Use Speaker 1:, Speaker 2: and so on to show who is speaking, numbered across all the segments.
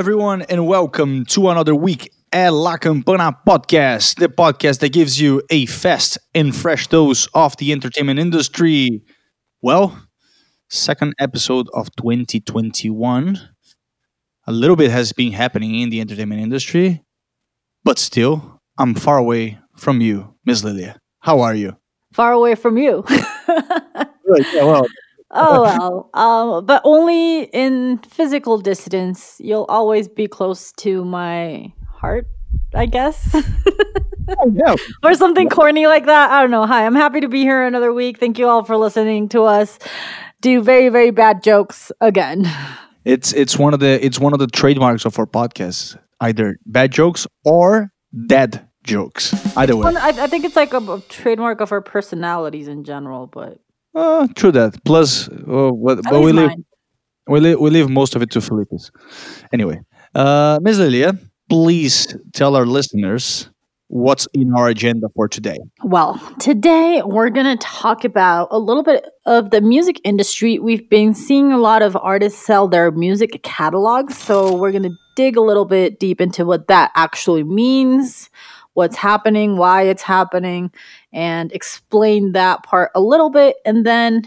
Speaker 1: everyone, and welcome to another week at La Campana Podcast, the podcast that gives you a fast and fresh dose of the entertainment industry. Well, second episode of 2021. A little bit has been happening in the entertainment industry, but still, I'm far away from you, Miss Lilia. How are you?
Speaker 2: Far away from you.
Speaker 1: Right, yeah, well,
Speaker 2: oh well, um, but only in physical distance. You'll always be close to my heart, I guess,
Speaker 1: oh, yeah.
Speaker 2: or something corny like that. I don't know. Hi, I'm happy to be here another week. Thank you all for listening to us do very very bad jokes again.
Speaker 1: It's it's one of the it's one of the trademarks of our podcast. Either bad jokes or dead jokes. Either way.
Speaker 2: I, I think it's like a, a trademark of our personalities in general, but
Speaker 1: Uh, true that. Plus, uh, what, but we leave we leave we leave most of it to Felipe's. Anyway, uh, Ms. Lilia, please tell our listeners what's in our agenda for today.
Speaker 2: Well, today we're going to talk about a little bit of the music industry. We've been seeing a lot of artists sell their music catalogs, so we're going to dig a little bit deep into what that actually means, what's happening, why it's happening, and explain that part a little bit. And then,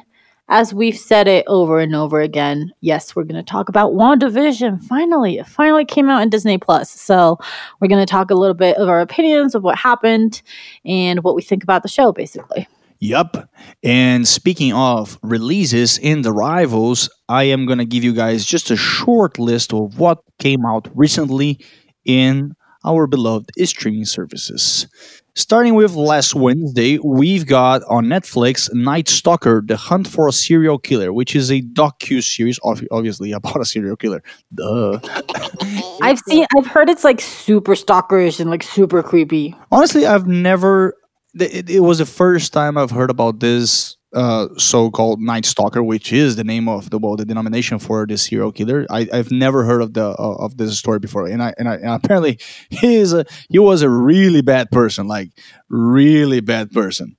Speaker 2: as we've said it over and over again, yes, we're going to talk about WandaVision. Finally, it finally came out in Disney Plus. So, we're going to talk a little bit of our opinions of what happened and what we think about the show, basically.
Speaker 1: Yup. And speaking of releases and arrivals, I am going to give you guys just a short list of what came out recently in our beloved streaming services. Starting with last Wednesday, we've got on Netflix Night Stalker: The Hunt for a Serial Killer, which is a docu series, obviously about a serial killer. Duh.
Speaker 2: I've seen, I've heard it's like super stalkerish and like super creepy.
Speaker 1: Honestly, I've never. It, it was the first time I've heard about this uh, so-called Night Stalker, which is the name of the well, the denomination for this serial killer. I, I've never heard of the uh, of this story before, and I and, I, and apparently he is a he was a really bad person, like really bad person.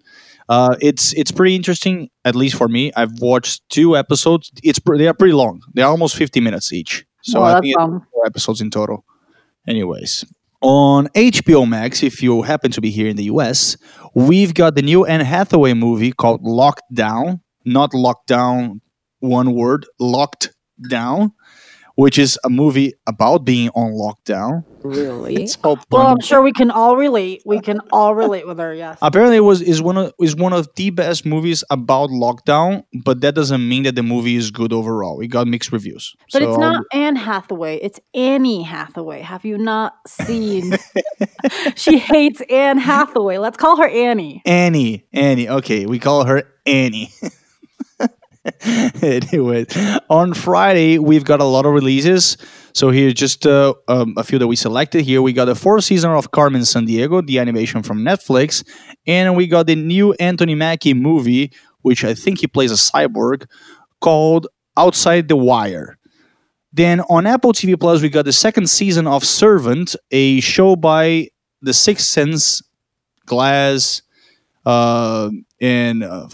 Speaker 1: Uh, it's it's pretty interesting, at least for me. I've watched two episodes. It's they are pretty long. They're almost fifty minutes each. So
Speaker 2: Well,
Speaker 1: I think four episodes in total. Anyways, on HBO Max, if you happen to be here in the US, we've got the new Anne Hathaway movie called Lockdown. Not Lockdown, one word, Locked Down, which is a movie about being on lockdown.
Speaker 3: Really?
Speaker 1: It's called
Speaker 2: well, I'm sure we can all relate. We can all relate with her. Yes.
Speaker 1: Apparently, it was is one of is one of the best movies about lockdown, but that doesn't mean that the movie is good overall. It got mixed reviews.
Speaker 2: But
Speaker 1: So,
Speaker 2: it's not Anne Hathaway. It's Annie Hathaway. Have you not seen? she hates Anne Hathaway. Let's call her Annie.
Speaker 1: Annie. Annie. Okay, we call her Annie. anyway, on Friday we've got a lot of releases. So here, just uh, um, a few that we selected. Here we got the fourth season of Carmen Sandiego, the animation from Netflix, and we got the new Anthony Mackie movie, which I think he plays a cyborg, called Outside the Wire. Then on Apple TV Plus, we got the second season of Servant, a show by The Sixth Sense, Glass, uh, and uh,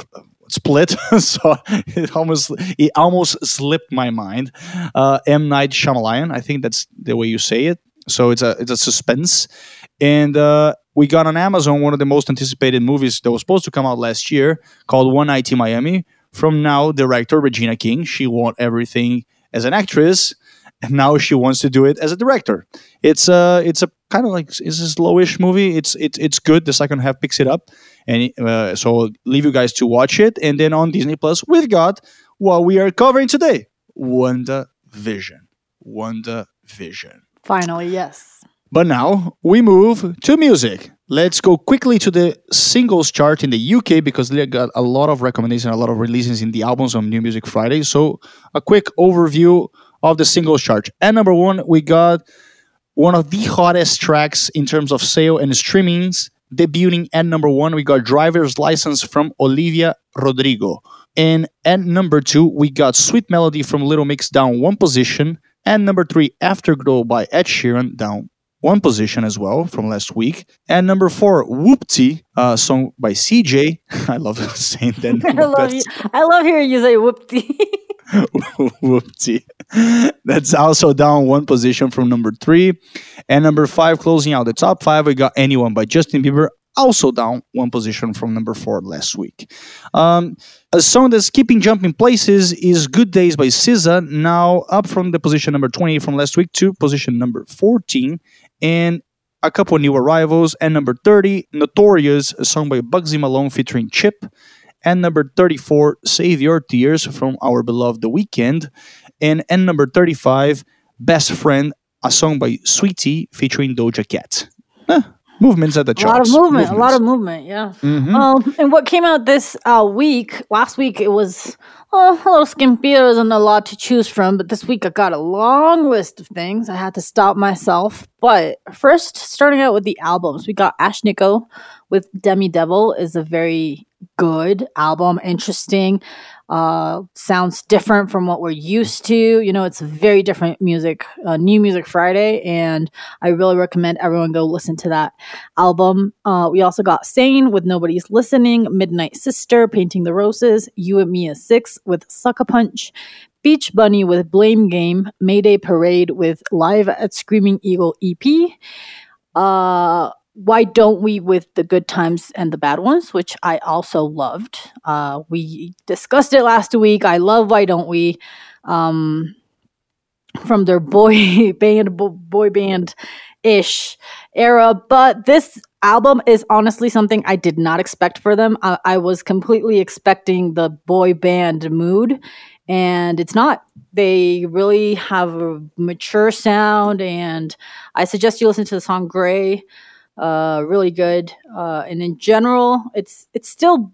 Speaker 1: Split. so it almost it almost slipped my mind. Uh, M Night Shyamalan, I think that's the way you say it. So it's a it's a suspense, and uh, we got on Amazon one of the most anticipated movies that was supposed to come out last year called One Night in Miami. From now director Regina King, she won everything as an actress, and now she wants to do it as a director. It's a it's a kind of like it's a slowish movie. It's it's it's good. The second half picks it up, and uh, so leave you guys to watch it. And then on Disney Plus, we've got what we are covering today: Wanda Vision. Wanda Vision.
Speaker 2: Finally, yes.
Speaker 1: But now we move to music. Let's go quickly to the singles chart in the UK because they got a lot of recommendations, a lot of releases in the albums on New Music Friday. So, a quick overview of the singles chart. At number one, we got one of the hottest tracks in terms of sale and streamings. Debuting at number one, we got Driver's License from Olivia Rodrigo. And at number two, we got Sweet Melody from Little Mix down one position. And number three, Afterglow by Ed Sheeran down one position as well from last week. And number four, Whoopty, uh, song by CJ. I love saying that.
Speaker 2: I love you. I love hearing you say whoopty.
Speaker 1: Whoopsie. That's also down one position from number three. And number five, closing out the top five, we got Anyone by Justin Bieber, also down one position from number four last week. Um, a song that's keeping jumping places is Good Days by SZA, now up from the position number 20 from last week to position number 14. And a couple new arrivals. And number 30, Notorious, a song by Bugsy Malone featuring Chip. And number 34, Save Your Tears from our beloved The Weeknd. And, and number 35, Best Friend, a song by Saweetie featuring Doja Cat. Eh, movements at the charts.
Speaker 2: A lot of movement, a lot of movement, yeah.
Speaker 1: Mhm.
Speaker 2: Um, and what came out this uh, week, last week, it was oh, little skimpy. Wasn't a lot to choose from, but this week I got a long list of things. I had to stop myself. But first, starting out with the albums, we got Ashnikko with Demi Devil is a very good album, interesting. Uh, sounds different from what we're used to. You know, it's very different music, uh, new music Friday, and I really recommend everyone go listen to that album. Uh, we also got Zayn with Nobody's Listening, Midnight Sister, Painting the Roses, You and Me as Six with Sucker Punch, Beach Bunny with Blame Game, Mayday Parade with Live at Screaming Eagle EP. Uh, why don't we with the good times and the bad ones, which I also loved. Uh, we discussed it last week. I love why don't we um, from their boy band, boy band ish era. But this album is honestly something I did not expect for them. I, I was completely expecting the boy band mood, and it's not. They really have a mature sound, and I suggest you listen to the song "Gray." Uh, really good. Uh, and in general, it's it's still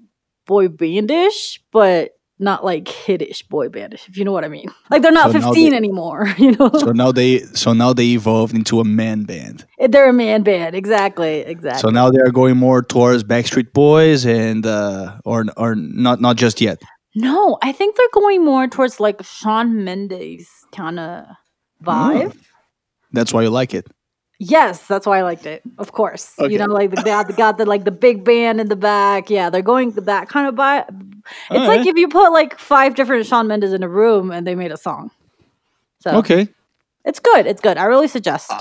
Speaker 2: boy bandish, but not like kiddish boy bandish, if you know what I mean. Like they're not
Speaker 1: So
Speaker 2: 15
Speaker 1: they-
Speaker 2: anymore, you know.
Speaker 1: So now they so now they evolved into a man band.
Speaker 2: they're a man band, exactly, exactly.
Speaker 1: So now they're going more towards Backstreet Boys and uh or or not not just yet.
Speaker 2: no, I think they're going more towards like Shawn Mendes kind of vibe.
Speaker 1: That's why you like it.
Speaker 2: Yes, that's why I liked it. Of course,
Speaker 1: Okay.
Speaker 2: you know, like they got, they got the like the big band in the back. Yeah, they're going that kind of vibe. It's like
Speaker 1: Alright.
Speaker 2: if you put like five different Shawn Mendes in a room and they made a song. So
Speaker 1: Okay.
Speaker 2: it's good. It's good. I really suggest.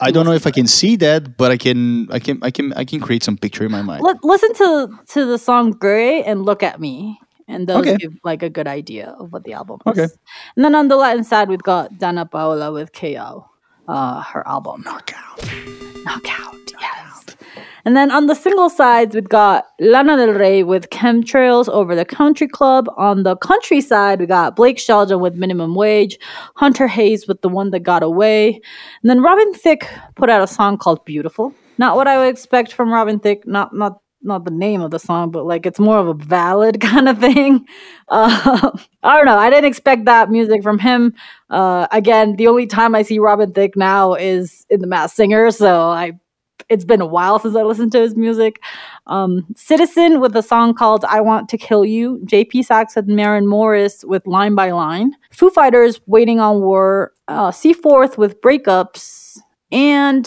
Speaker 1: I don't know if I can see that, but I can I can I can I can create some picture in my mind.
Speaker 2: Li- listen to to the song "Gray" and "Look at Me," and those
Speaker 1: Okay.
Speaker 2: give like a good idea of what the album is.
Speaker 1: Okay.
Speaker 2: And then on the Latin side, we've got Danna Paola with "KO," uh, her album
Speaker 1: Knockout.
Speaker 2: "Knockout." Yes. And then on the single sides, we've got Lana Del Rey with "Chemtrails" over the Country Club. On the country side, we got Blake Shelton with "Minimum Wage," Hunter Hayes with "The One That Got Away," and then Robin Thicke put out a song called "Beautiful." Not what I would expect from Robin Thicke. Not not not the name of the song, but like it's more of a ballad kind of thing. Uh, I don't know. I didn't expect that music from him. Uh, again, the only time I see Robin Thicke now is in The Masked Singer, so I it's been a while since I listened to his music. Um, Citizen with a song called I Want to Kill You. JP Saxe and Maren Morris with Line by Line. Foo Fighters Waiting on War. Uh, Seaforth with Breakups. And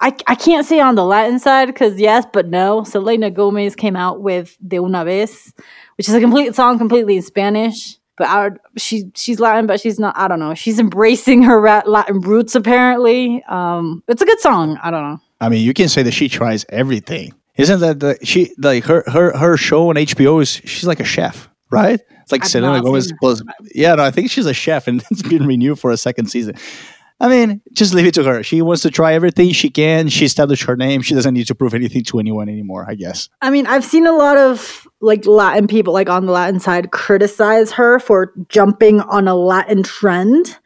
Speaker 2: I, I can't say on the Latin side because yes, but no. Selena Gomez came out with De Una Vez, which is a complete song completely in Spanish. But would- she she's Latin, but she's not. I don't know. She's embracing her Latin roots apparently. Um, it's a good song. I don't know.
Speaker 1: I mean, you can say that she tries everything. Isn't that the she like her her her show on HBO is she's like a chef, right? It's like
Speaker 2: I've
Speaker 1: Selena Gomez plus Yeah, no, I think she's a chef and it's been renewed for a second season. I mean, just leave it to her. She wants to try everything she can. She established her name. She doesn't need to prove anything to anyone anymore, I guess.
Speaker 2: I mean, I've seen a lot of like Latin people, like on the Latin side, criticize her for jumping on a Latin trend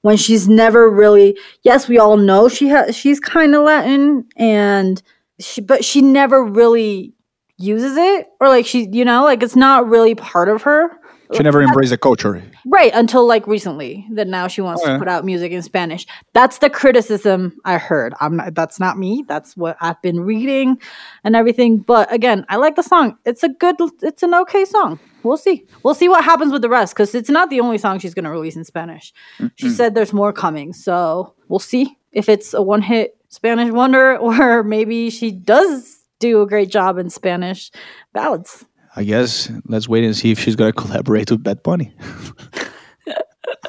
Speaker 2: when she's never really. Yes, we all know she has. She's kind of Latin, and she, but she never really uses it, or like she, you know, like it's not really part of her.
Speaker 1: She never embraced the culture.
Speaker 2: Right, until like recently, that now she wants to put out music in Spanish. That's the criticism I heard. I'm not that's not me. That's what I've been reading and everything. But again, I like the song. It's a good it's an okay song. We'll see. We'll see what happens with the rest cuz it's not the only song she's going to release in Spanish. She said there's more coming. So, we'll see if it's a one-hit Spanish wonder or maybe she does do a great job in Spanish ballads.
Speaker 1: I guess let's wait and see if she's gonna collaborate with Bad Bunny.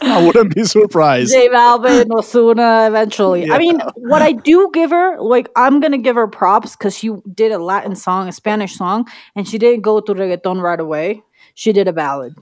Speaker 1: I wouldn't be surprised.
Speaker 2: J Balvin, Ozuna, eventually. I mean, what I do give her, like, I'm gonna give her props because she did a Latin song, a Spanish song, and she didn't go to reggaeton right away. She did a ballad.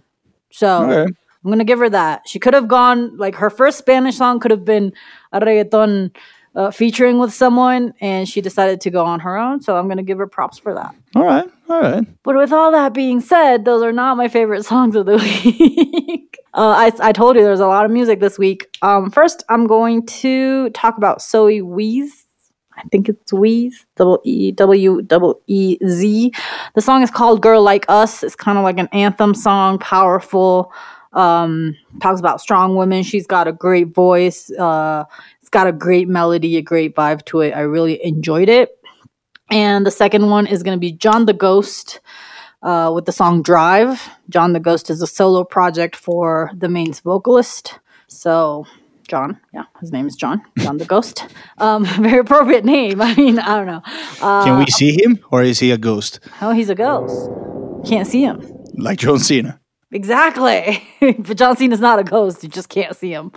Speaker 2: So
Speaker 1: Okay.
Speaker 2: I'm gonna give her that. She could have gone like her first Spanish song could have been a reggaeton uh, featuring with someone, and she decided to go on her own. So I'm gonna give her props for that.
Speaker 1: All right. All right.
Speaker 2: But with all that being said, those are not my favorite songs of the week. uh, I, I told you there's a lot of music this week. Um, first, I'm going to talk about Zoe Weeze. I think it's Weeze, double E W double E Z. The song is called "Girl Like Us." It's kind of like an anthem song, powerful. Um, talks about strong women. She's got a great voice. Uh, got a great melody, a great vibe to it. I really enjoyed it. And the second one is going to be John the Ghost uh, with the song Drive. John the Ghost is a solo project for the Maine's vocalist. So, John, yeah, his name is John, John the Ghost. Um, very appropriate name. I mean, I don't know. Uh,
Speaker 1: Can we see him or is he a ghost?
Speaker 2: oh, he's a ghost. Can't see him.
Speaker 1: Like John Cena.
Speaker 2: Exactly. but John Cena's not a ghost. You just can't see him.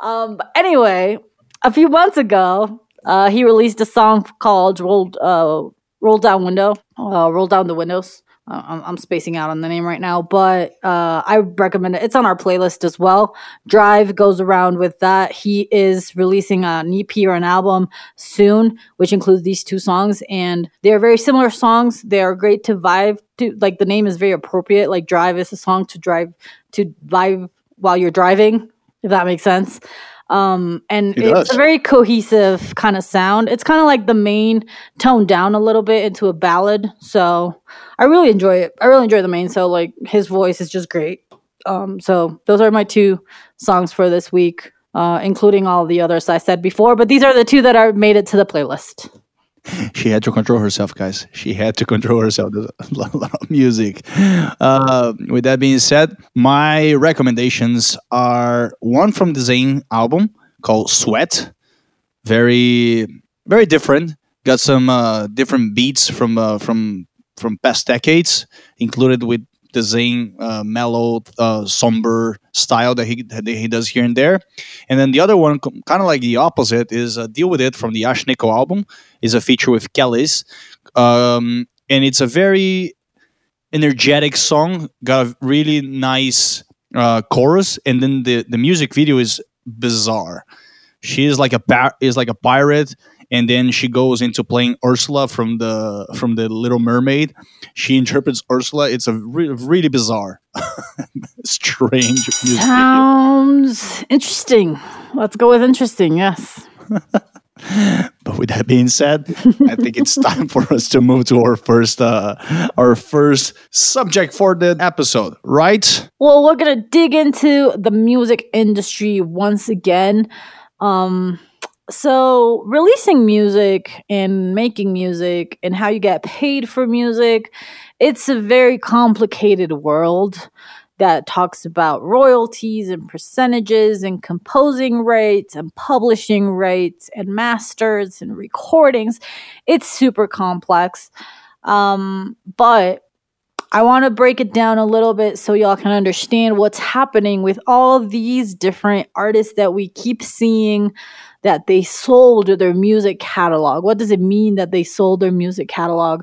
Speaker 2: Um, but anyway, a few months ago, uh, he released a song called "Roll uh, Roll Down Window." Uh, Roll down the windows. Uh, I'm, I'm spacing out on the name right now, but uh, I recommend it. It's on our playlist as well. Drive goes around with that. He is releasing an EP or an album soon, which includes these two songs, and they are very similar songs. They are great to vibe to. Like the name is very appropriate. Like Drive is a song to drive to vibe while you're driving, if that makes sense. Um, and
Speaker 1: It
Speaker 2: it's
Speaker 1: does.
Speaker 2: a very cohesive kind of sound. It's kind of like the Maine toned down a little bit into a ballad. So I really enjoy it. I really enjoy the Maine. So like his voice is just great. Um, so those are my two songs for this week, uh, including all the others I said before. But these are the two that are made it to the playlist.
Speaker 1: She had to control herself, guys. She had to control herself. A lot lot of music. Uh, with that being said, my recommendations are one from the Zayn album called Sweat. Very, very different. Got some uh, different beats from uh, from from past decades, included with the Zayn uh, mellow, uh, somber style that he that he does here and there. And then the other one, kind of like the opposite, is uh, "Deal with It" from the Ashnikko album. Is a feature with Kelis, um, and it's a very energetic song. Got a really nice uh, chorus, and then the the music video is bizarre. She is like a is like a pirate, and then she goes into playing Ursula from the from the Little Mermaid. She interprets Ursula. It's a re- really bizarre, strange.
Speaker 2: Sounds interesting. Let's go with interesting. Yes.
Speaker 1: But with that being said, I think it's time for us to move to our first uh, our first subject for the episode, right?
Speaker 2: Well, we're gonna dig into the music industry once again. Um, so releasing music and making music and how you get paid for music, it's a very complicated world that talks about royalties and percentages and composing rates and publishing rates and masters and recordings. It's super complex. Um, but I want to break it down a little bit so y'all can understand what's happening with all these different artists that we keep seeing that they sold their music catalog. What does it mean that they sold their music catalog?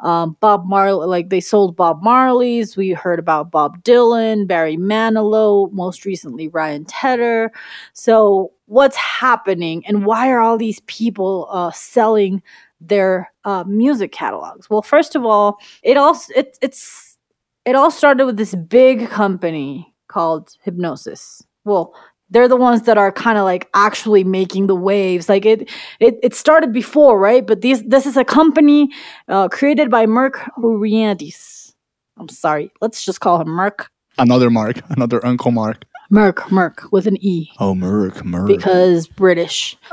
Speaker 2: Um, Bob Marley, like they sold Bob Marley's. We heard about Bob Dylan, Barry Manilow, most recently Ryan Tedder. So, what's happening and why are all these people uh, selling their uh, music catalogs? Well, first of all, it all it, it's it all started with this big company called Hipgnosis. Well, they're the ones that are kind of like actually making the waves. Like it, it, it started before, right? But these, this is a company uh, created by Merck Riandis. I'm sorry, let's just call him Merck.
Speaker 1: Another Mark, another Uncle Mark.
Speaker 2: Merck, Merck with an E
Speaker 1: Oh, Merck, Merck.
Speaker 2: because British.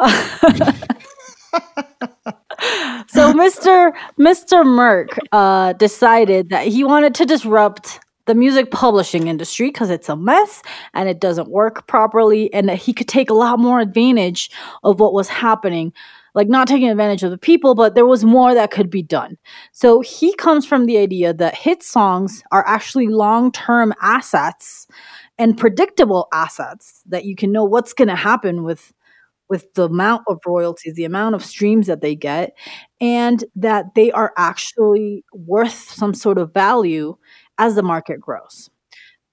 Speaker 2: so Mr. Mr. Merck uh, decided that he wanted to disrupt the music publishing industry because it's a mess and it doesn't work properly, and that he could take a lot more advantage of what was happening. Like not taking advantage of the people, but there was more that could be done. So he comes from the idea that hit songs are actually long term assets and predictable assets that you can know what's going to happen with with the amount of royalties, the amount of streams that they get, and that they are actually worth some sort of value as the market grows.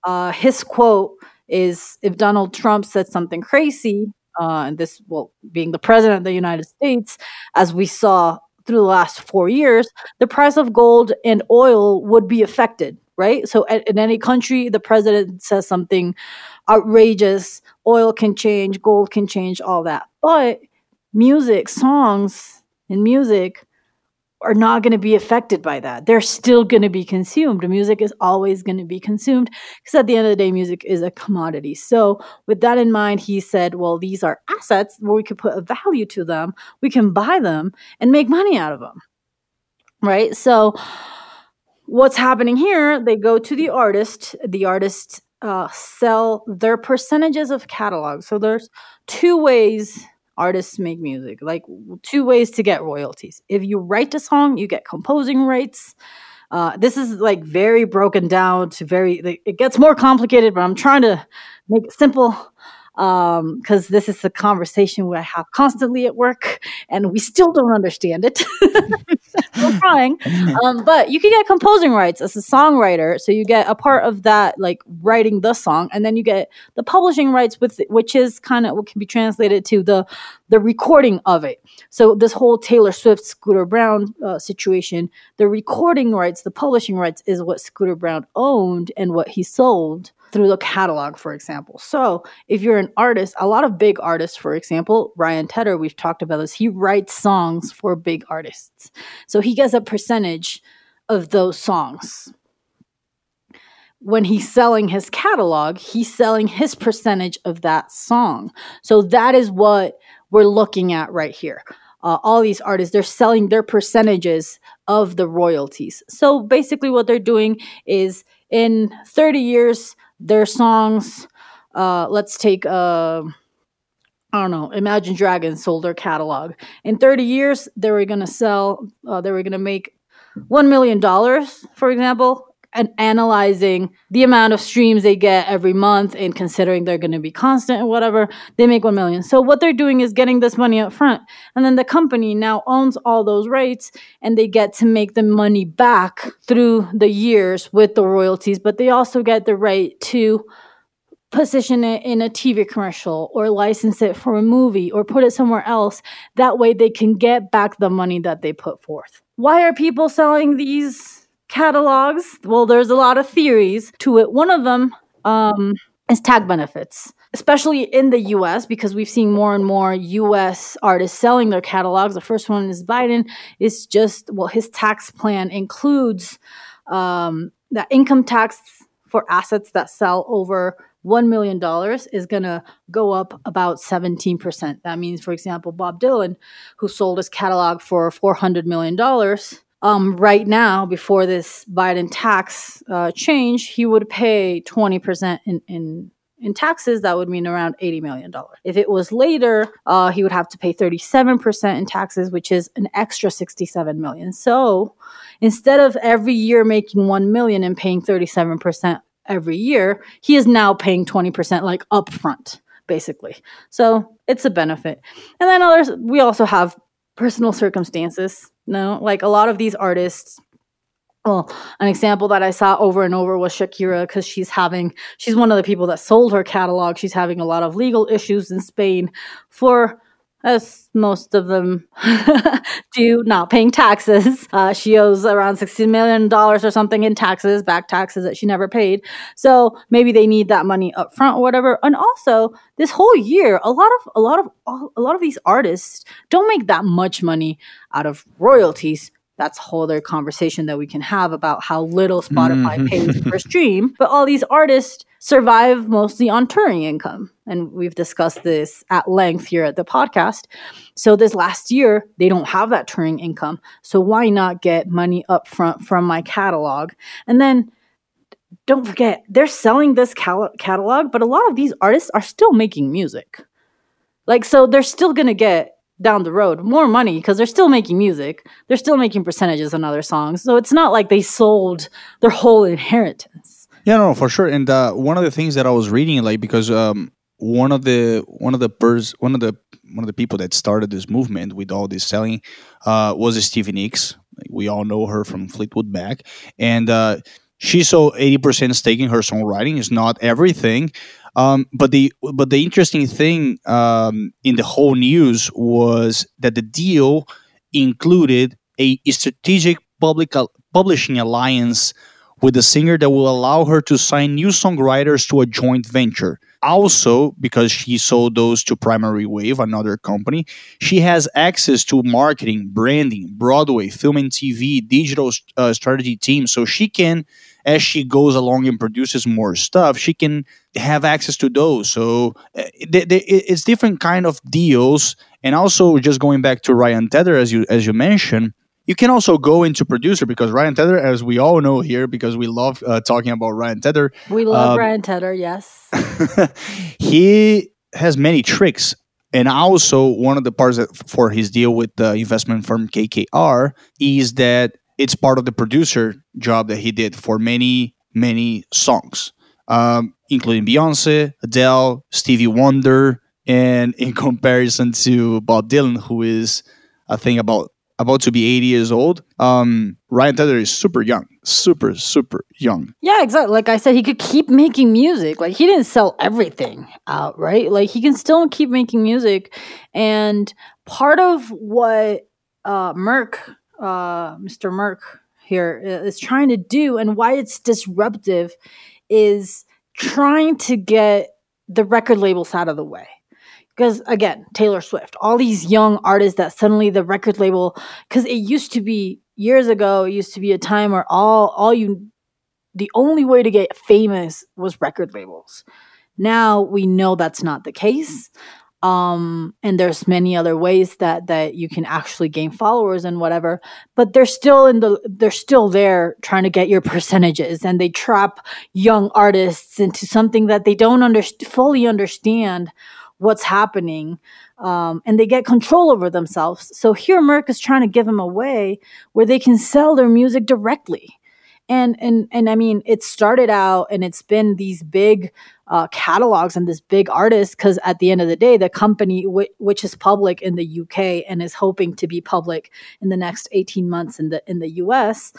Speaker 2: Uh, his quote is if Donald Trump said something crazy, uh, and this, well, being the president of the United States, as we saw through the last four years, the price of gold and oil would be affected, right? So, at, in any country, the president says something outrageous, oil can change, gold can change, all that. But music, songs, and music are not going to be affected by that. They're still going to be consumed. Music is always going to be consumed because at the end of the day, music is a commodity. So, with that in mind, he said, Well, these are assets where we could put a value to them, we can buy them and make money out of them. Right? So, what's happening here? They go to the artist, the artist uh, sell their percentages of catalog. So there's two ways artists make music, like two ways to get royalties. If you write a song, you get composing rights. Uh, this is like very broken down to very. Like, it gets more complicated, but I'm trying to make it simple because um, this is the conversation we have constantly at work, and we still don't understand it. We're trying, um, but you can get composing rights as a songwriter, so you get a part of that, like writing the song, and then you get the publishing rights with which is kind of what can be translated to the the recording of it. So this whole Taylor Swift, Scooter Braun uh, situation, the recording rights, the publishing rights, is what Scooter Braun owned and what he sold through the catalog, for example. So if you're an artist, a lot of big artists, for example, Ryan Tedder, we've talked about this, he writes songs for big artists. So he gets a percentage of those songs. When he's selling his catalog, he's selling his percentage of that song. So that is what we're looking at right here. Uh, all these artists, they're selling their percentages of the royalties. So basically, what they're doing is in 30 years, their songs. Uh, let's take uh, I don't know. Imagine Dragons sold their catalog in 30 years. They were going to sell. Uh, they were going to make one million dollars, for example, and analyzing the amount of streams they get every month and considering they're going to be constant and whatever, they make 1 million. So what they're doing is getting this money up front. And then the company now owns all those rights and they get to make the money back through the years with the royalties, but they also get the right to position it in a TV commercial or license it for a movie or put it somewhere else. That way they can get back the money that they put forth. Why are people selling these catalogs. Well, there's a lot of theories to it. One of them um, is tag benefits, especially in the US, because we've seen more and more US artists selling their catalogs. The first one is Biden. It's just, well, his tax plan includes um, that income tax for assets that sell over $1 million is going to go up about 17%. That means, for example, Bob Dylan, who sold his catalog for $400 million, um, right now, before this Biden tax uh, change, he would pay 20% in, in, in taxes. That would mean around $80 million. If it was later, uh, he would have to pay 37% in taxes, which is an extra 67 million. So instead of every year making 1 million and paying 37% every year, he is now paying 20% like upfront basically. So it's a benefit. And then others, we also have personal circumstances. No, like a lot of these artists. Well, an example that I saw over and over was Shakira because she's having, she's one of the people that sold her catalog. She's having a lot of legal issues in Spain for as most of them do, not paying taxes. Uh, she owes around $16 million or something in taxes, back taxes that she never paid. So maybe they need that money up front or whatever. And also, this whole year, a lot of a lot of a lot of these artists don't make that much money out of royalties that's a whole other conversation that we can have about how little Spotify mm-hmm. pays per stream. But all these artists survive mostly on touring income. And we've discussed this at length here at the podcast. So this last year, they don't have that touring income. So why not get money up front from my catalog? And then don't forget, they're selling this cal- catalog, but a lot of these artists are still making music. Like, so they're still going to get down the road more money because they're still making music they're still making percentages on other songs so it's not like they sold their whole inheritance
Speaker 1: Yeah, no, for sure. And uh, one of the things that I was reading, like, because um, one of the one of the pers- one of the one of the people that started this movement with all this selling uh, was Stevie Nicks. We all know her from Fleetwood Mac, and uh, she sold eighty percent stake in her songwriting. Is not everything, um, but the but the interesting thing um, in the whole news was that the deal included a strategic public publishing alliance with a singer that will allow her to sign new songwriters to a joint venture. Also, because she sold those to Primary Wave, another company, she has access to marketing, branding, Broadway, film and TV, digital uh, strategy team. So she can, as she goes along and produces more stuff, she can have access to those. So uh, they, they, it's different kind of deals. And also, just going back to Ryan Tedder, as you as you mentioned, you can also go into producer because Ryan Tedder, as we all know here, because we love uh, talking about Ryan Tedder.
Speaker 2: We love um, Ryan Tedder, yes.
Speaker 1: he has many tricks. And also, one of the parts for his deal with the investment firm KKR is that it's part of the producer job that he did for many, many songs, um, including Beyonce, Adele, Stevie Wonder, and in comparison to Bob Dylan, who is, I think, about about to be 80 years old. Um, Ryan Tedder is super young, super, super young.
Speaker 2: Yeah, exactly. Like I said, he could keep making music. Like he didn't sell everything out, right? Like he can still keep making music. And part of what uh, Merck, uh, Mr. Merck here is trying to do and why it's disruptive is trying to get the record labels out of the way because again taylor swift all these young artists that suddenly the record label because it used to be years ago it used to be a time where all all you the only way to get famous was record labels. Now we know that's not the case um and there's many other ways that that you can actually gain followers and whatever but they're still in the they're still there trying to get your percentages and they trap young artists into something that they don't under, fully understand what's happening um, and they get control over themselves. So here, Merck is trying to give them a way where they can sell their music directly. And and and I mean, it started out and it's been these big uh, catalogs and this big artist because at the end of the day, the company w- which is public in the UK and is hoping to be public in the next eighteen months in the in the US,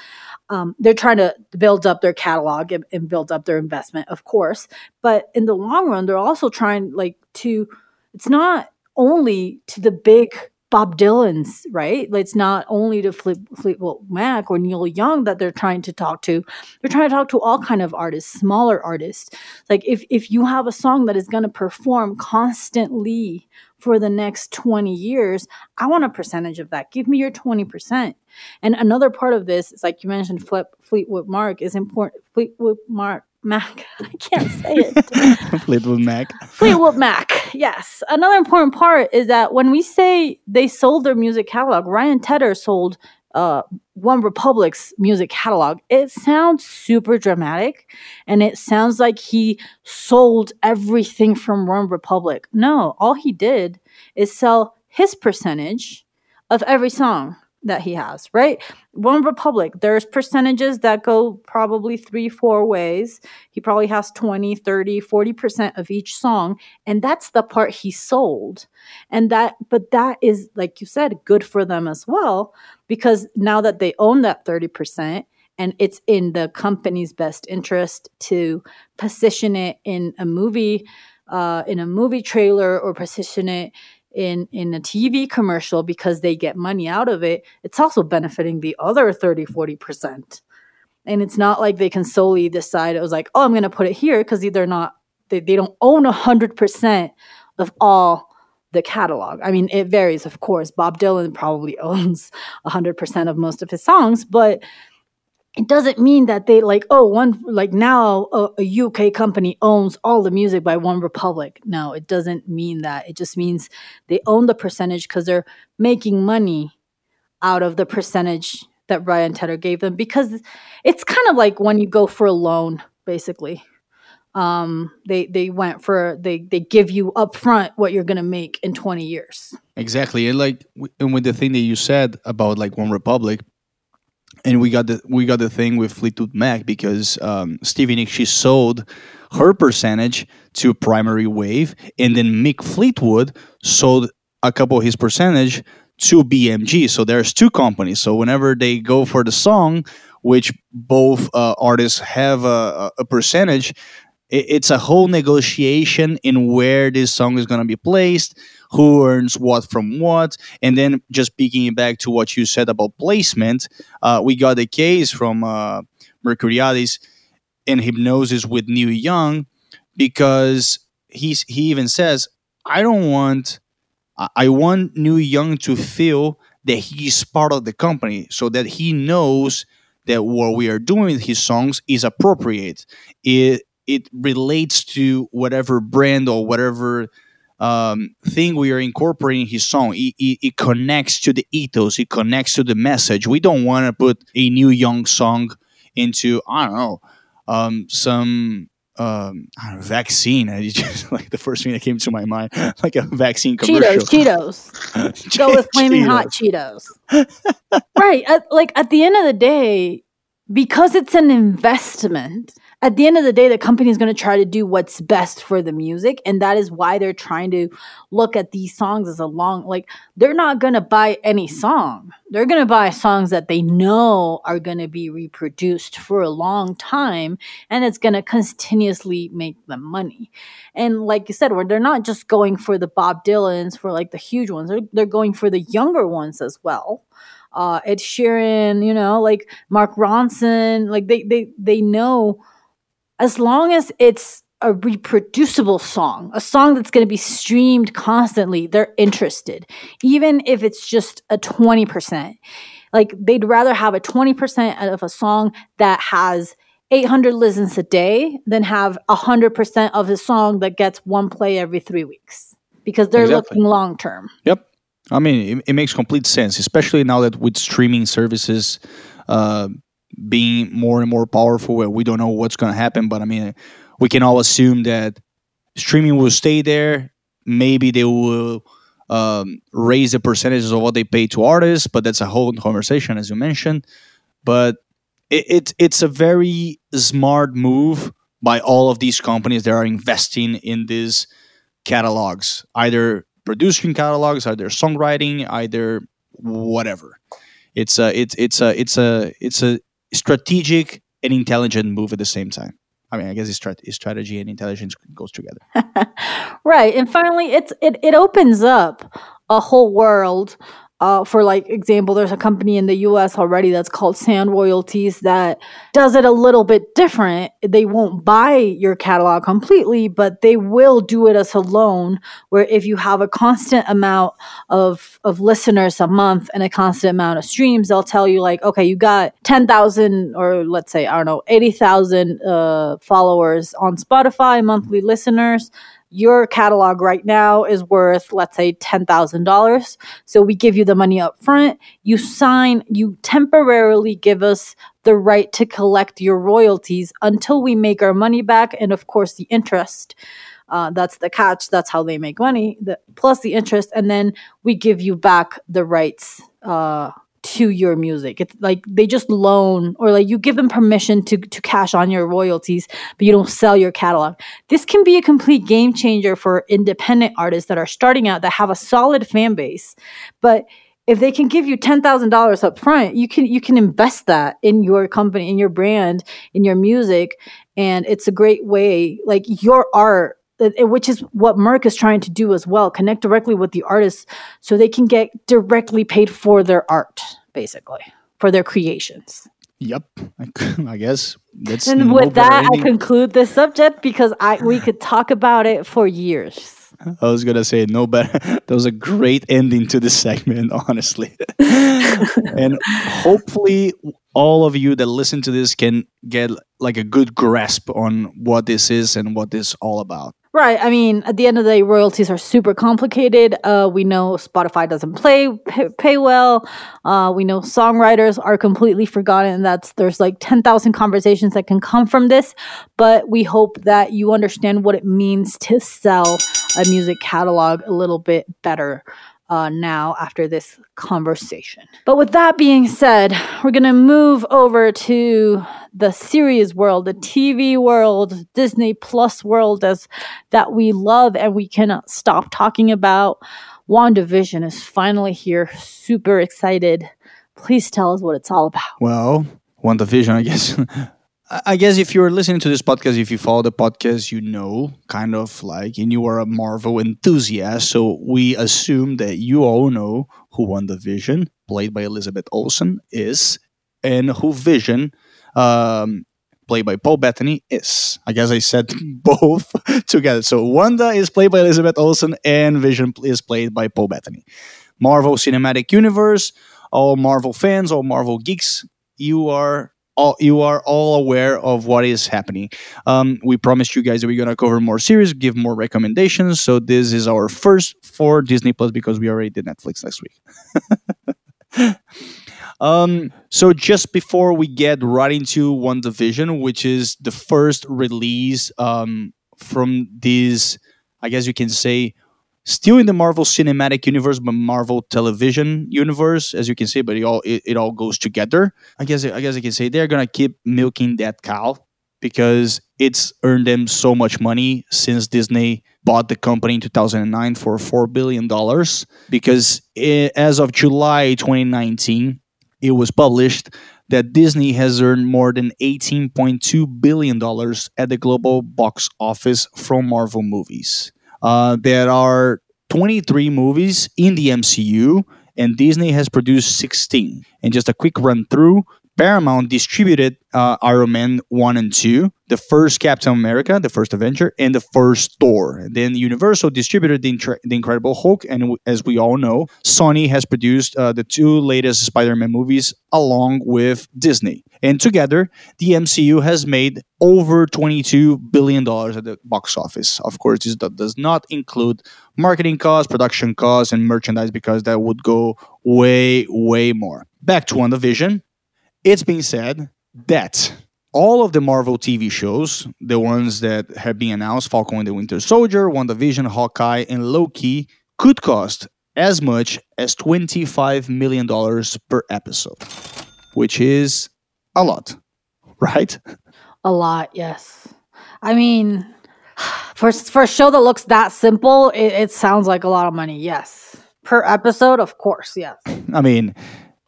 Speaker 2: um, they're trying to build up their catalog and, and build up their investment, of course. But in the long run, they're also trying like to. It's not only to the big Bob Dylan's, right? It's not only to Fleet, Fleetwood Mac or Neil Young that they're trying to talk to. They're trying to talk to all kind of artists, smaller artists. Like if if you have a song that is going to perform constantly for the next 20 years, I want a percentage of that. Give me your 20%. And another part of this is like you mentioned Flip, Fleetwood Mark is important. Fleetwood Mark Mac. I can't say it.
Speaker 1: Fleetwood Mac.
Speaker 2: Fleetwood Mac. Yes. Another important part is that when we say they sold their music catalog, Ryan Tedder sold uh, One Republic's music catalog. It sounds super dramatic, and it sounds like he sold everything from One Republic. No, all he did is sell his percentage of every song that he has, right? One Republic, there's percentages that go probably three, four ways. He probably has 20, 30, 40% of each song. And that's the part he sold. And that, but that is, like you said, good for them as well, because now that they own that 30%, and it's in the company's best interest to position it in a movie, uh, in a movie trailer, or position it in in a TV commercial because they get money out of it, it's also benefiting the other 30 40%. And it's not like they can solely decide it was like, "Oh, I'm going to put it here" because they're not they, they don't own 100% of all the catalog. I mean, it varies, of course. Bob Dylan probably owns 100% of most of his songs, but it doesn't mean that they like oh one like now a, a, uk company owns all the music by one republic. No it doesn't mean that. It just means they own the percentage because they're making money out of the percentage that ryan tedder gave them because it's kind of like when you go for a loan basically. Um they they went for they they give you upfront what you're gonna make in 20 years.
Speaker 1: Exactly and like and with the thing that you said about like one republic and we got the we got the thing with Fleetwood Mac because um, Stevie Nicks she sold her percentage to Primary Wave, and then Mick Fleetwood sold a couple of his percentage to BMG. So there's two companies. So whenever they go for the song, which both uh, artists have a, a percentage, it, it's a whole negotiation in where this song is going to be placed, who earns what from what, and then just picking it back to what you said about placement, uh, we got a case from uh, Mercuriadis in Hipgnosis with Neil Young because he's he even says, I don't want I want Neil Young to feel that he's part of the company so that he knows that what we are doing with his songs is appropriate. It it relates to whatever brand or whatever um, thing we are incorporating his song. It, it, it, connects to the ethos. It connects to the message. We don't want to put a Neil Young song into I don't know um, some um, know, vaccine. I just like the first thing that came to my mind, like a vaccine commercial.
Speaker 2: Cheetos, Cheetos. Go with flaming Cheetos. hot Cheetos. right. At, like at the end of the day, because it's an investment at the end of the day, the company is going to try to do what's best for the music. And that is why they're trying to look at these songs as a long, like, they're not going to buy any song. They're going to buy songs that they know are going to be reproduced for a long time and it's going to continuously make them money. And like you said, where they're not just going for the Bob Dylans, for like the huge ones, they're, they're going for the younger ones as well uh Ed Sheeran, you know, like Mark Ronson, like they they they know as long as it's a reproducible song, a song that's going to be streamed constantly, they're interested. Even if it's just a 20%. Like they'd rather have a 20% of a song that has 800 listens a day than have 100% of a song that gets one play every three weeks because they're exactly. looking long term.
Speaker 1: Yep. I mean, it, it, makes complete sense, especially now that with streaming services, uh, being more and more powerful. We don't know what's going to happen, but I mean, we can all assume that streaming will stay there. Maybe they will um, raise the percentages of what they pay to artists, but that's a whole conversation, as you mentioned. But it, it it's a very smart move by all of these companies that are investing in these catalogs, either producing catalogs, either songwriting, either whatever. It's a it's it's a it's a it's a strategic and intelligent move at the same time. I mean, I guess it's, strategy and intelligence goes together.
Speaker 2: right, and finally, it's it it opens up a whole world uh, for like example, there's a company in the U.S. already that's called Sound Royalties that does it a little bit different. They won't buy your catalog completely, but they will do it as a loan. Where if you have a constant amount of of listeners a month and a constant amount of streams, they'll tell you like, okay, you got ten thousand or let's say I don't know eighty thousand uh, followers on Spotify, monthly listeners your catalog right now is worth, let's say, $10,000. So we give you the money up front. You sign, you temporarily give us the right to collect your royalties until we make our money back. And of course, the interest. Uh, that's the catch. That's how they make money, the, plus the interest. And then we give you back the rights uh, to your music. It's like they just loan or like you give them permission to to cash on your royalties, but you don't sell your catalog. This can be a complete game changer for independent artists that are starting out that have a solid fan base. But if they can give you ten thousand dollars up front, you can you can invest that in your company, in your brand, in your music, and it's a great way. Like your art which is what Merck is trying to do as well connect directly with the artists so they can get directly paid for their art, basically, for their creations.
Speaker 1: Yep, I guess that's.
Speaker 2: And with that, I conclude this subject because I we could talk about it for years.
Speaker 1: I was gonna say no better. That was a great ending to this segment, honestly. and hopefully, all of you that listen to this can get like a good grasp on what this is and what this is all about.
Speaker 2: Right. I mean, at the end of the day, royalties are super complicated. Uh, we know Spotify doesn't play pay, pay well. Uh, we know songwriters are completely forgotten. That's there's like ten thousand conversations that can come from this. But we hope that you understand what it means to sell a music catalog a little bit better. uh, now after this conversation. But with that being said, we're going to move over to the series world, the TV world, Disney Plus world as that we love and we cannot stop talking about. WandaVision is finally here. Super excited. Please tell us what it's all about.
Speaker 1: Well, WandaVision, I guess. I guess if you're listening to this podcast, if you follow the podcast, you know, kind of like, and you are a Marvel enthusiast. So we assume that you all know who WandaVision, played by Elizabeth Olsen, is, and who Vision, um, played by Paul Bettany, is. I guess I said both together. So Wanda is played by Elizabeth Olsen, and Vision is played by Paul Bettany. Marvel Cinematic Universe, all Marvel fans, all Marvel geeks, you are all you are all aware of what is happening. Um, we promised you guys that we're gonna cover more series, give more recommendations. So this is our first for Disney Plus because we already did Netflix next week. um, so just before we get right into WandaVision, which is the first release um, from this, I guess you can say still in the Marvel Cinematic Universe, but Marvel Television Universe, as you can see. But it all it, it all goes together. I guess I guess I can say they're gonna keep milking that cow because it's earned them so much money since Disney bought the company in 2009 for four billion dollars. Because it, as of July 2019, it was published that Disney has earned more than 18.2 billion dollars at the global box office from Marvel movies. Uh, there are 23 movies in the MCU, and Disney has produced 16. And just a quick run through Paramount distributed uh, Iron Man 1 and 2, the first Captain America, the first Avenger, and the first Thor. Then Universal distributed the, the Incredible Hulk, and w- as we all know, Sony has produced uh, the two latest Spider Man movies along with Disney. And together, the MCU has made over $22 billion at the box office. Of course, this does not include marketing costs, production costs, and merchandise because that would go way, way more. Back to WandaVision it's been said that all of the Marvel TV shows, the ones that have been announced, Falcon and the Winter Soldier, WandaVision, Hawkeye, and Loki, could cost as much as $25 million per episode, which is a lot, right?
Speaker 2: A lot, yes. I mean, for, for a show that looks that simple, it, it sounds like a lot of money, yes. Per episode, of course, yes.
Speaker 1: I mean,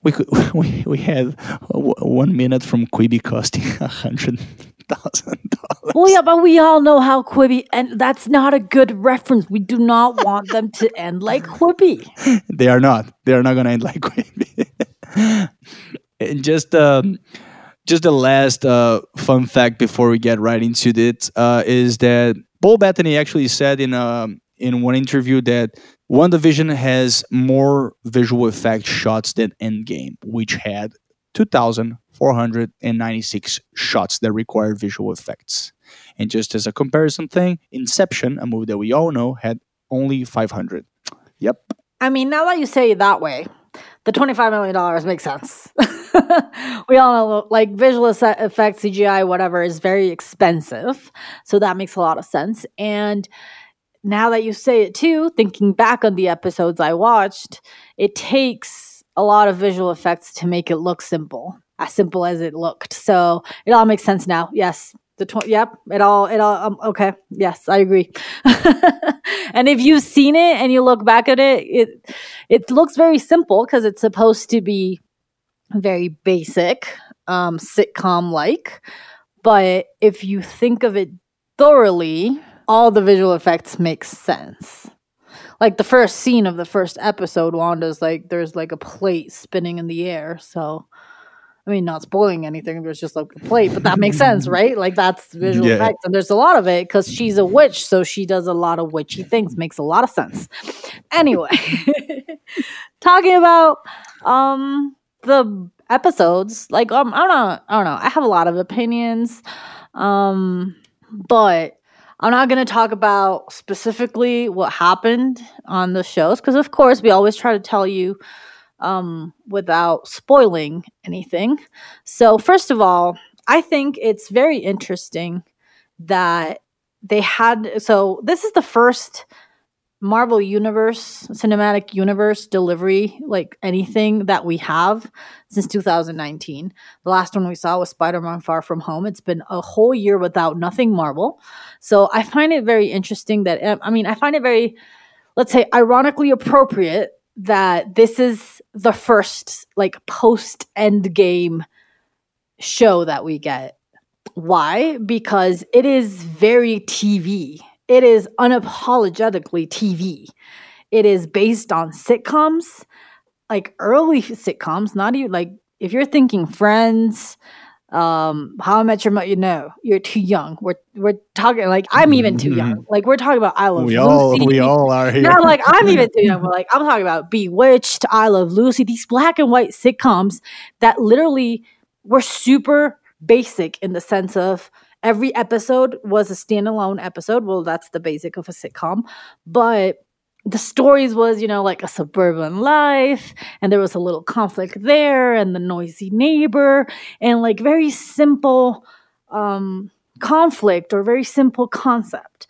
Speaker 1: we could we, we had one minute from Quibi costing a hundred thousand dollars.
Speaker 2: Well, yeah, but we all know how Quibi, and that's not a good reference. We do not want them to end like Quibi.
Speaker 1: They are not. They are not going to end like Quibi. and just um, just the last uh, fun fact before we get right into it uh, is that Paul Bettany actually said in um, in one interview that WandaVision has more visual effect shots than Endgame, which had 2,496 shots that required visual effects. And just as a comparison thing, Inception, a movie that we all know, had only 500. Yep.
Speaker 2: I mean, now that you say it that way, the $25 million makes sense. we all know, like, visual effects, CGI, whatever, is very expensive. So that makes a lot of sense. And now that you say it too, thinking back on the episodes I watched, it takes a lot of visual effects to make it look simple, as simple as it looked. So it all makes sense now. Yes. The tw- yep, it all, it all, um, okay. Yes, I agree. and if you've seen it and you look back at it, it, it looks very simple because it's supposed to be very basic, um, sitcom like. But if you think of it thoroughly, all the visual effects make sense. Like the first scene of the first episode, Wanda's like there's like a plate spinning in the air. So I mean, not spoiling anything. There's just like a plate, but that makes sense, right? Like that's visual yeah. effects, and there's a lot of it because she's a witch, so she does a lot of witchy things. Makes a lot of sense. Anyway, talking about um the episodes, like um, I don't know, I don't know. I have a lot of opinions, um, but I'm not going to talk about specifically what happened on the shows because, of course, we always try to tell you um, without spoiling anything. So, first of all, I think it's very interesting that they had. So, this is the first Marvel Universe, cinematic universe delivery, like anything that we have since 2019. The last one we saw was Spider Man Far From Home. It's been a whole year without nothing Marvel. So I find it very interesting that, I mean, I find it very, let's say, ironically appropriate that this is the first, like, post end game show that we get. Why? Because it is very TV it is unapologetically TV. It is based on sitcoms, like early sitcoms, not even like if you're thinking Friends, um, How I Met Your Mother, you know, you're too young. We're we're talking like I'm even too young. Mm-hmm. Like we're talking about I Love
Speaker 1: we
Speaker 2: Lucy.
Speaker 1: All, we all are here.
Speaker 2: Yeah, like I'm even too young. But like I'm talking about Bewitched, I Love Lucy, these black and white sitcoms that literally were super basic in the sense of every episode was a standalone episode. Well, that's the basic of a sitcom, but the stories was you know like a suburban life and there was a little conflict there and the noisy neighbor and like very simple um conflict or very simple concept.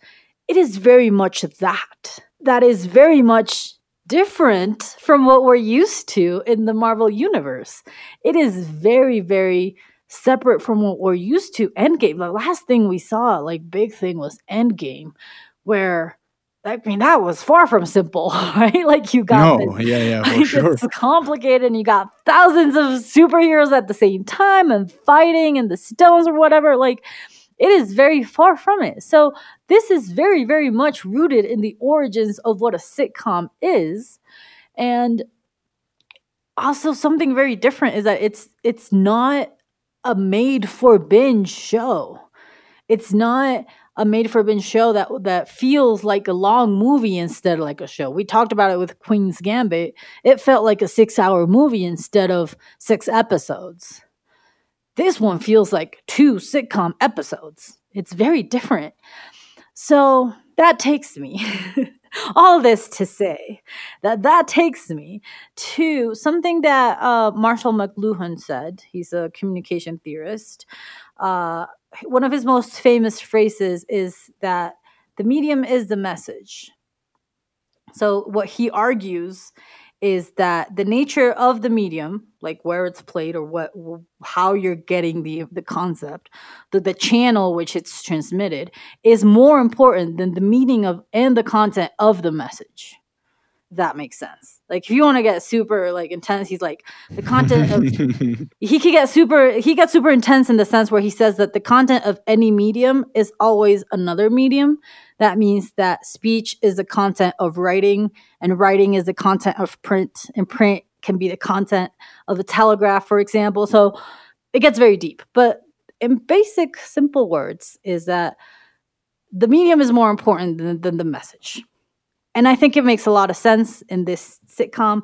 Speaker 2: It is very much that. That is very much different from what we're used to in the marvel universe. It is very very separate from what we're used to. Endgame, the last thing we saw, like big thing, was Endgame, where I mean that was far from simple, right? Like you got
Speaker 1: no, this, yeah, yeah, for sure.
Speaker 2: It's complicated, and you got thousands of superheroes at the same time and fighting and the stones or whatever. Like it is very far from it. So this is very, very much rooted in the origins of what a sitcom is, and also something very different is that it's it's not a made for binge show. It's not a made for binge show that that feels like a long movie instead of like a show. We talked about it with Queen's Gambit. It felt like a 6-hour movie instead of 6 episodes. This one feels like two sitcom episodes. It's very different. So, that takes me all this to say that that takes me to something that uh, Marshall McLuhan said. He's a communication theorist. Uh, one of his most famous phrases is that the medium is the message. So, what he argues is that the nature of the medium like where it's played or what how you're getting the the concept the, the channel which it's transmitted is more important than the meaning of and the content of the message that makes sense like if you want to get super like intense he's like the content of he could get super he gets super intense in the sense where he says that the content of any medium is always another medium that means that speech is the content of writing and writing is the content of print and print can be the content of a telegraph, for example. So it gets very deep. But in basic, simple words, is that the medium is more important than, than the message. And I think it makes a lot of sense in this sitcom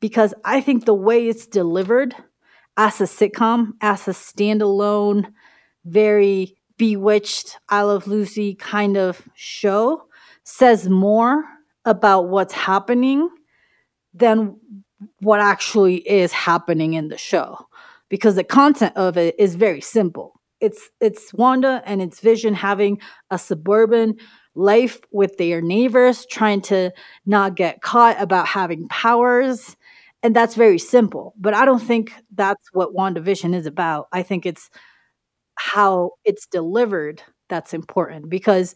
Speaker 2: because I think the way it's delivered as a sitcom, as a standalone, very bewitched, I Love Lucy kind of show, says more about what's happening than what actually is happening in the show because the content of it is very simple. It's it's Wanda and it's Vision having a suburban life with their neighbors trying to not get caught about having powers and that's very simple. But I don't think that's what WandaVision is about. I think it's how it's delivered that's important because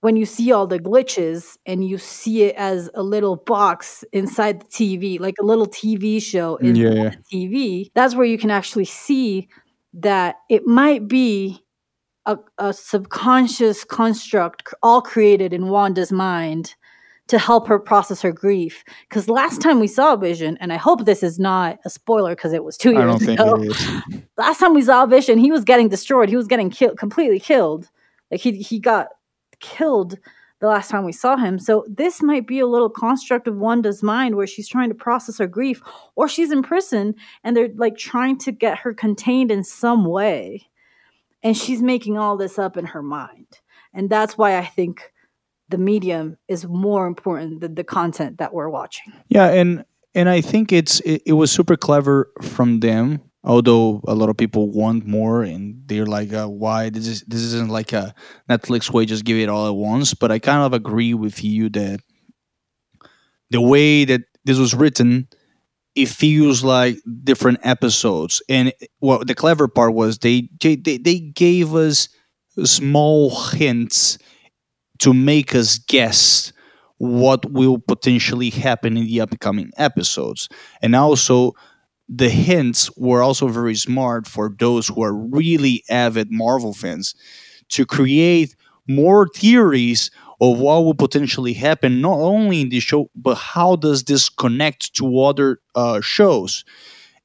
Speaker 2: when you see all the glitches and you see it as a little box inside the TV, like a little TV show in yeah. TV, that's where you can actually see that it might be a, a subconscious construct all created in Wanda's mind to help her process her grief. Because last time we saw Vision, and I hope this is not a spoiler because it was two years ago. last time we saw Vision, he was getting destroyed. He was getting killed, completely killed. Like he he got killed the last time we saw him. So this might be a little construct of Wanda's mind where she's trying to process her grief, or she's in prison and they're like trying to get her contained in some way. And she's making all this up in her mind. And that's why I think the medium is more important than the content that we're watching.
Speaker 1: Yeah, and and I think it's it, it was super clever from them although a lot of people want more and they're like uh, why this is this isn't like a netflix way just give it all at once but i kind of agree with you that the way that this was written, it feels like different episodes. And what the clever part was they they they gave us small hints to make us guess what will potentially happen in the upcoming episodes. And also the hints were also very smart for those who are really avid Marvel fans to create more theories of what will potentially happen not only in this show but how does this connect to other uh, shows?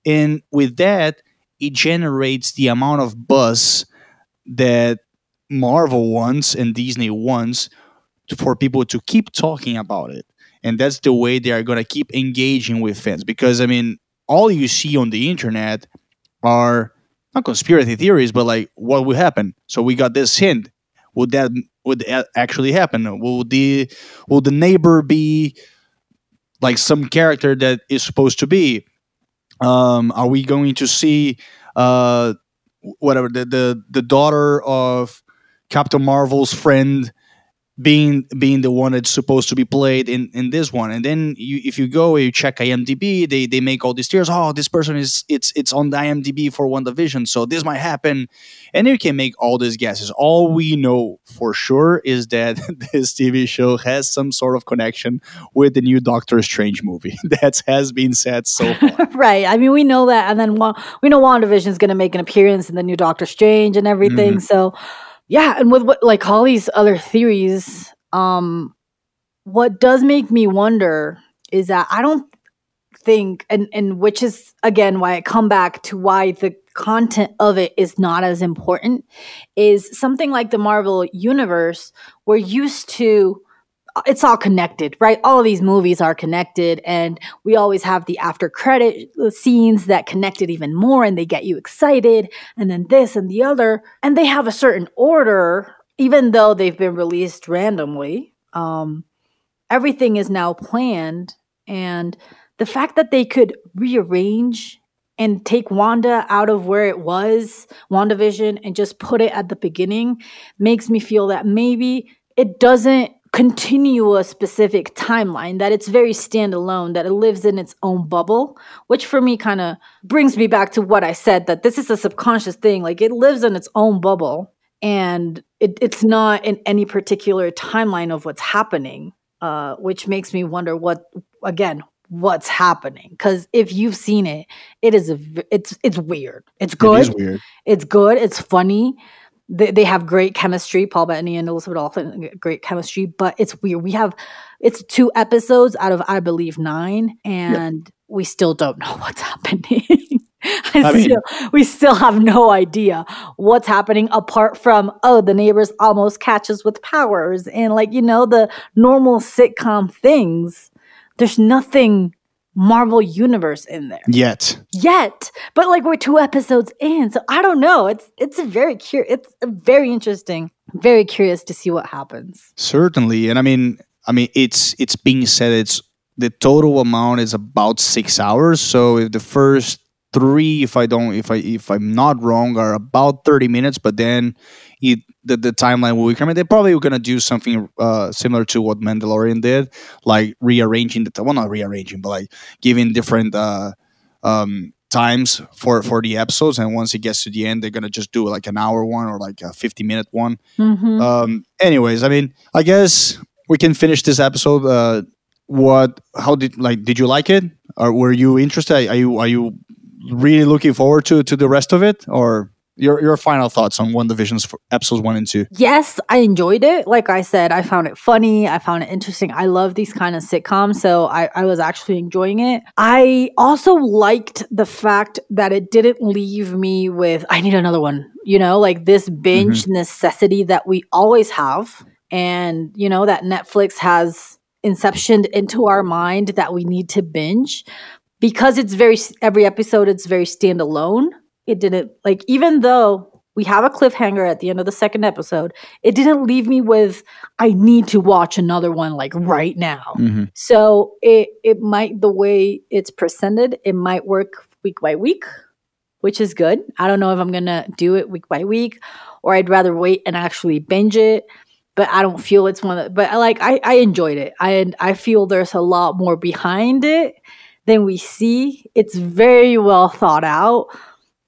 Speaker 1: And with that it generates the amount of buzz that marvel wants and disney wants to, for people to keep talking about it. And that's the way they are going to keep engaging with fans. Because i mean all you see on the internet are not conspiracy theories but like what will happen. So we got this hint would that would actually happen? Will the will the neighbor be like some character that is supposed to be? Um, are we going to see uh, whatever the, the the daughter of Captain Marvel's friend being being the one that's supposed to be played in in this one. And then you if you go and you check imdb they they make all these tiers oh this person is it's it's on the imdb for WandaVision so this might happen. And you can make all these guesses. All we know for sure is that this tv show has some sort of connection with the new doctor strange movie. That has been said so far.
Speaker 2: Right. I mean we know that. And then we know WandaVision is going to make an appearance in the new doctor strange and everything. Mm-hmm. so yeah, and with what like all these other theories, um, what does make me wonder is that I don't think, and and which is again why I come back to why the content of it is not as important, is something like the Marvel universe. We're used to it's all connected, right? All of these movies are connected, and we always have the after credit scenes that connect it even more and they get you excited, and then this and the other. And they have a certain order, even though they've been released randomly. Um, everything is now planned, and the fact that they could rearrange and take Wanda out of where it was, WandaVision, and just put it at the beginning makes me feel that maybe it doesn't continue a specific timeline, that it's very standalone, that it lives in its own bubble, which for me kind of brings me back to what I said that this is a subconscious thing. Like it lives in its own bubble and it, it's not in any particular timeline of what's happening, uh, which makes me wonder what, again, what's happening because if you've seen it it is a it's it's weird it's good it weird. it's good it's funny they, they have great chemistry. Paul Bettany and Elizabeth Olsen, great chemistry. But it's weird. We have it's two episodes out of I believe nine, and we still don't know what's happening. I mean, still, we still have no idea what's happening apart from oh the neighbors almost catches with powers and like you know the normal sitcom things. There's nothing Marvel universe in there
Speaker 1: yet.
Speaker 2: Yet, but like we're two episodes in, so I don't know. It's it's a very curious. It's very interesting. Very curious to see what happens.
Speaker 1: Certainly, and I mean, I mean, it's it's being said it's the total amount is about six hours. So if the first three, if I don't, if I if I'm not wrong, are about thirty minutes, but then it the, the timeline will. I mean, they're probably going to do something uh, similar to what Mandalorian did, like rearranging the well, not rearranging, but like giving different uh, um, times for for the episodes. And once it gets to the end, they're gonna just do like an hour one or like a fifty minute one. Mm-hmm. Um, anyways, I mean, I guess we can finish this episode. Uh, what? How did like? Did you like it? Or were you interested? Are you are you really looking forward to to the rest of it? Or your your final thoughts on WandaVision's episodes one and two?
Speaker 2: Yes i enjoyed it. Like i said i found it funny. I found it interesting. I love these kind of sitcoms so i, I was actually enjoying it. I also liked the fact that it didn't leave me with i need another one you know? Like this binge mm-hmm. necessity that we always have and you know that netflix has inceptioned into our mind that we need to binge. Because it's very every episode it's very standalone it didn't like even though we have a cliffhanger at the end of the second episode it didn't leave me with i need to watch another one like right now mm-hmm. so it it might the way it's presented it might work week by week which is good i don't know if i'm gonna do it week by week or i'd rather wait and actually binge it but I don't feel it's one of. But I like I I enjoyed it. I I feel there's a lot more behind it than we see. It's very well thought out.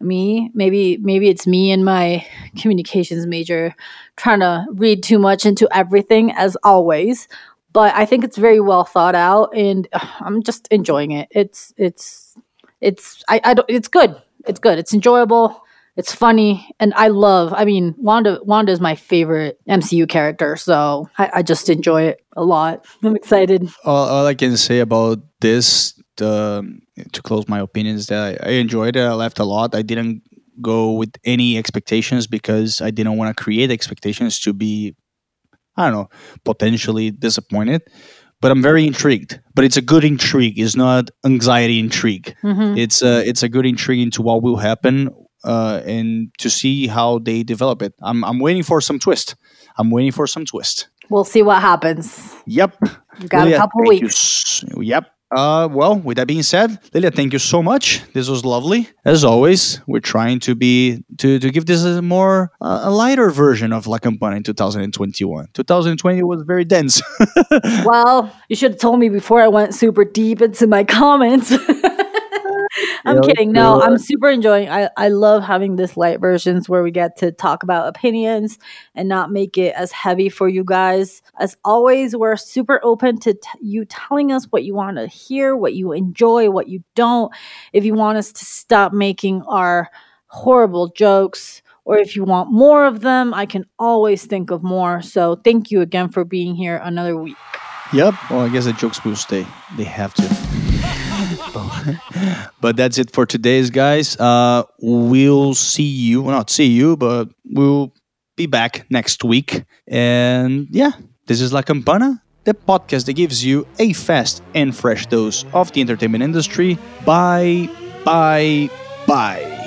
Speaker 2: Me, maybe maybe it's me and my communications major trying to read too much into everything as always. But I think it's very well thought out, and I'm just enjoying it. It's it's it's I, I don't, it's good. It's good. It's enjoyable. It's funny, and I love. I mean, Wanda. Wanda is my favorite MCU character, so I, I just enjoy it a lot. I'm excited.
Speaker 1: All, all I can say about this, to close my opinions that I, I enjoyed it. I laughed a lot. I didn't go with any expectations because I didn't want to create expectations to be, I don't know, potentially disappointed. But I'm very intrigued. But it's a good intrigue. It's not anxiety intrigue.
Speaker 2: Mhm.
Speaker 1: It's a it's a good intrigue into what will happen uh, and to see how they develop it. I'm I'm waiting for some twist. I'm waiting for some twist.
Speaker 2: We'll see what happens.
Speaker 1: Yep.
Speaker 2: We've got a couple
Speaker 1: you
Speaker 2: weeks.
Speaker 1: s- Yep. Uh, well, with that being said, Lilia, thank you so much. This was lovely. As always, we're trying to be to, to give this a more uh, a lighter version of La Campana in 2021. 2020 was very dense.
Speaker 2: Well, you should have told me before I went super deep into my comments. I'm kidding. No. I'm super enjoying. I I love having this light versions where we get to talk about opinions and not make it as heavy for you guys. As always, we're super open to t- you telling us what you want to hear, what you enjoy, what you don't. If you want us to stop making our horrible jokes or if you want more of them, I can always think of more. So, thank you again for being here another week.
Speaker 1: Yep. Well, I guess the jokes will stay. They have to. but that's it for today's guys. Uh, we'll see you. Well, not see you, but we'll be back next week. And yeah, this is La Campana, the podcast that gives you a fast and fresh dose of the entertainment industry. Bye, bye, bye.